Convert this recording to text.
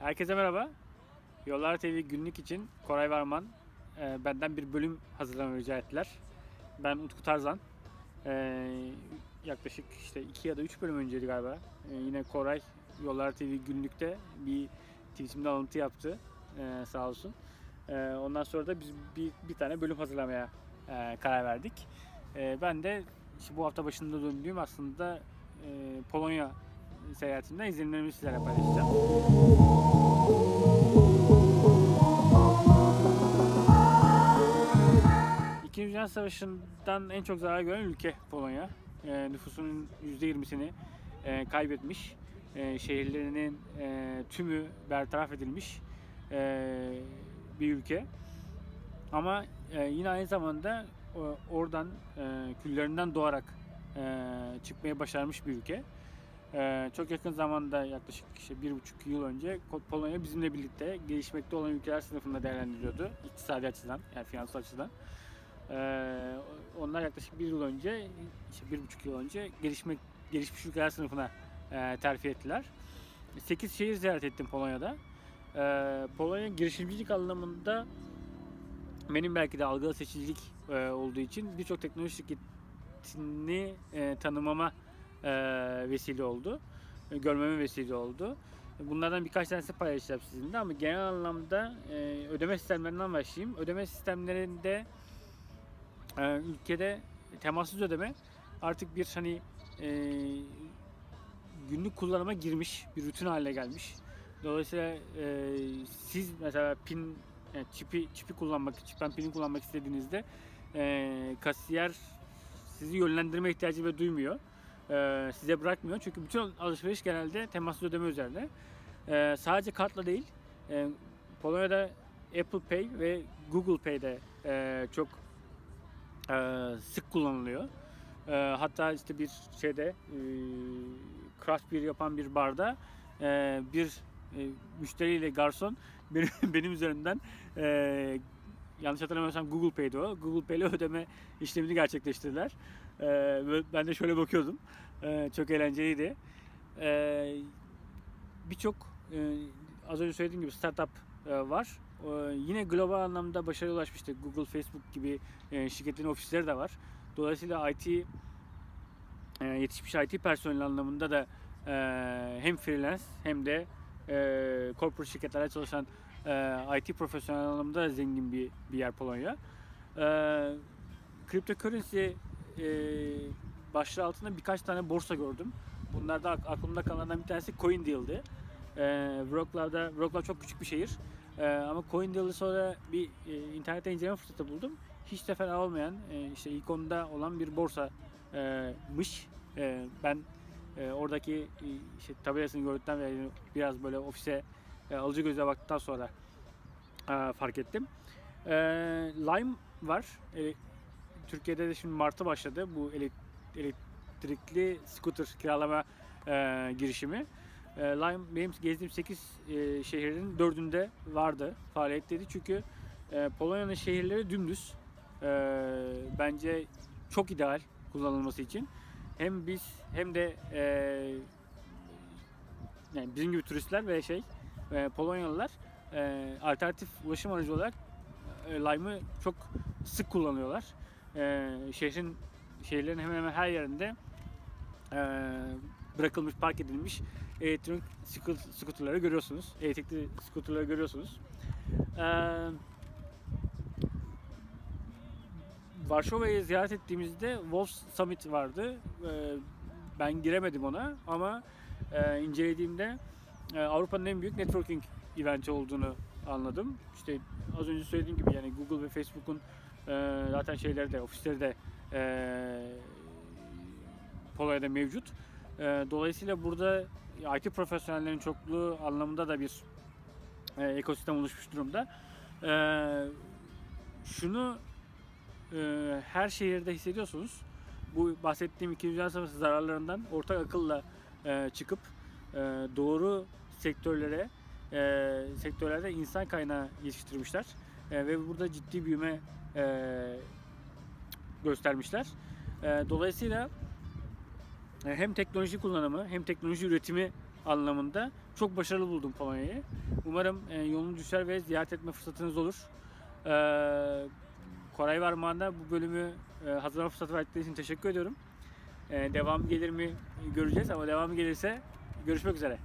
Herkese merhaba. Yollar TV günlük için Koray Varman e, benden bir bölüm hazırlamamı rica ettiler. Ben Utku Tarzan. E, yaklaşık işte 2 ya da 3 bölüm önceydi galiba. E, yine Koray Yollar TV günlükte bir tweetimde alıntı yaptı. E, sağ olsun. E, ondan sonra da biz bir, bir tane bölüm hazırlamaya e, karar verdik. E, ben de işte bu hafta başında döndüğüm aslında e, Polonya seyahatimden izlenimlerimi sizlerle paylaşacağım. Savaşı'ndan en çok zarar gören ülke Polonya. E, nüfusunun %20'sini e, kaybetmiş. E, şehirlerinin e, tümü bertaraf edilmiş e, bir ülke. Ama e, yine aynı zamanda o, oradan e, küllerinden doğarak e, çıkmayı başarmış bir ülke. E, çok yakın zamanda yaklaşık işte bir buçuk yıl önce Polonya bizimle birlikte gelişmekte olan ülkeler sınıfında değerlendiriliyordu iktisadi açıdan yani finansal açıdan. Ee, onlar yaklaşık bir yıl önce, işte bir buçuk yıl önce gelişmek, gelişmiş ülkeler sınıfına e, terfi ettiler. 8 şehir ziyaret ettim Polonya'da. Ee, Polonya girişimcilik anlamında benim belki de algılı seçicilik e, olduğu için birçok teknoloji şirketini e, tanımama vesile oldu. Görmeme vesile oldu. Bunlardan birkaç tanesi paylaşacağım sizinle ama genel anlamda ödeme sistemlerinden başlayayım. Ödeme sistemlerinde e, ülkede temassız ödeme artık bir hani e, günlük kullanıma girmiş, bir rutin haline gelmiş. Dolayısıyla e, siz mesela pin yani çipi çipi kullanmak, çipen pini kullanmak istediğinizde e, kasiyer sizi yönlendirme ihtiyacı ve duymuyor. E, size bırakmıyor. Çünkü bütün alışveriş genelde temassız ödeme üzerine. E, sadece kartla değil, e, Polonya'da Apple Pay ve Google Pay'de e, çok e, sık kullanılıyor. E, hatta işte bir şeyde e, craft beer yapan bir barda e, bir e, müşteriyle garson benim, benim üzerimden e, yanlış hatırlamıyorsam Google Pay'di o. Google Pay ile ödeme işlemini gerçekleştirdiler. E, ben de şöyle bakıyordum. E, çok eğlenceliydi. E, Birçok e, az önce söylediğim gibi startup var. E, yine global anlamda başarıya ulaşmıştı. Google, Facebook gibi e, şirketlerin ofisleri de var. Dolayısıyla IT e, yetişmiş IT personeli anlamında da e, hem freelance hem de e, corporate şirketlerde çalışan e, IT profesyonel anlamda da zengin bir, bir yer Polonya. E, cryptocurrency e, başlığı altında birkaç tane borsa gördüm. Bunlarda aklımda kalanlardan bir tanesi CoinDeal'di. E, Wrocław'da, Wrocław çok küçük bir şehir. E, ama CoinDeal'ı sonra bir e, internette inceleme fırsatı buldum. Hiç de fena olmayan, e, işte ikonda olan bir borsamış. E, ben e, oradaki e, işte tabelasını gördükten ve biraz böyle ofise e, alıcı göze baktıktan sonra e, fark ettim. E, Lime var. E, Türkiye'de de şimdi Mart'ta başladı bu elektrikli scooter kiralama e, girişimi. E, Lime benim gezdiğim 8 e, şehrin 4'ünde vardı, faaliyetteydi. Çünkü e, Polonya'nın şehirleri dümdüz. E, bence çok ideal kullanılması için. Hem biz hem de e, yani bizim gibi turistler ve şey e, Polonyalılar e, alternatif ulaşım aracı olarak e, Lime'ı çok sık kullanıyorlar. E, şehrin şehirlerin hemen hemen her yerinde e, bırakılmış, park edilmiş elektronik skuterları görüyorsunuz. Elektrikli skuterları görüyorsunuz. Ee, Varşova'yı ziyaret ettiğimizde Wolf Summit vardı. Ee, ben giremedim ona ama e, incelediğimde e, Avrupa'nın en büyük networking eventi olduğunu anladım. İşte az önce söylediğim gibi yani Google ve Facebook'un e, zaten şeyleri de, ofisleri de e, Polonya'da mevcut. E, dolayısıyla burada IT profesyonellerin çokluğu anlamında da bir e, ekosistem oluşmuş durumda. E, şunu e, her şehirde hissediyorsunuz. Bu bahsettiğim 2. Dünya Savaşı zararlarından ortak akılla e, çıkıp doğru sektörlere sektörlerde insan kaynağı yetiştirmişler ve burada ciddi büyüme göstermişler. Dolayısıyla hem teknoloji kullanımı hem teknoloji üretimi anlamında çok başarılı buldum Polonya'yı. Umarım e, yolunuz düşer ve ziyaret etme fırsatınız olur. E, Koray Varmağan'da bu bölümü e, hazırlama fırsatı verdikleri için teşekkür ediyorum. E, devam gelir mi göreceğiz ama devam gelirse görüşmek üzere.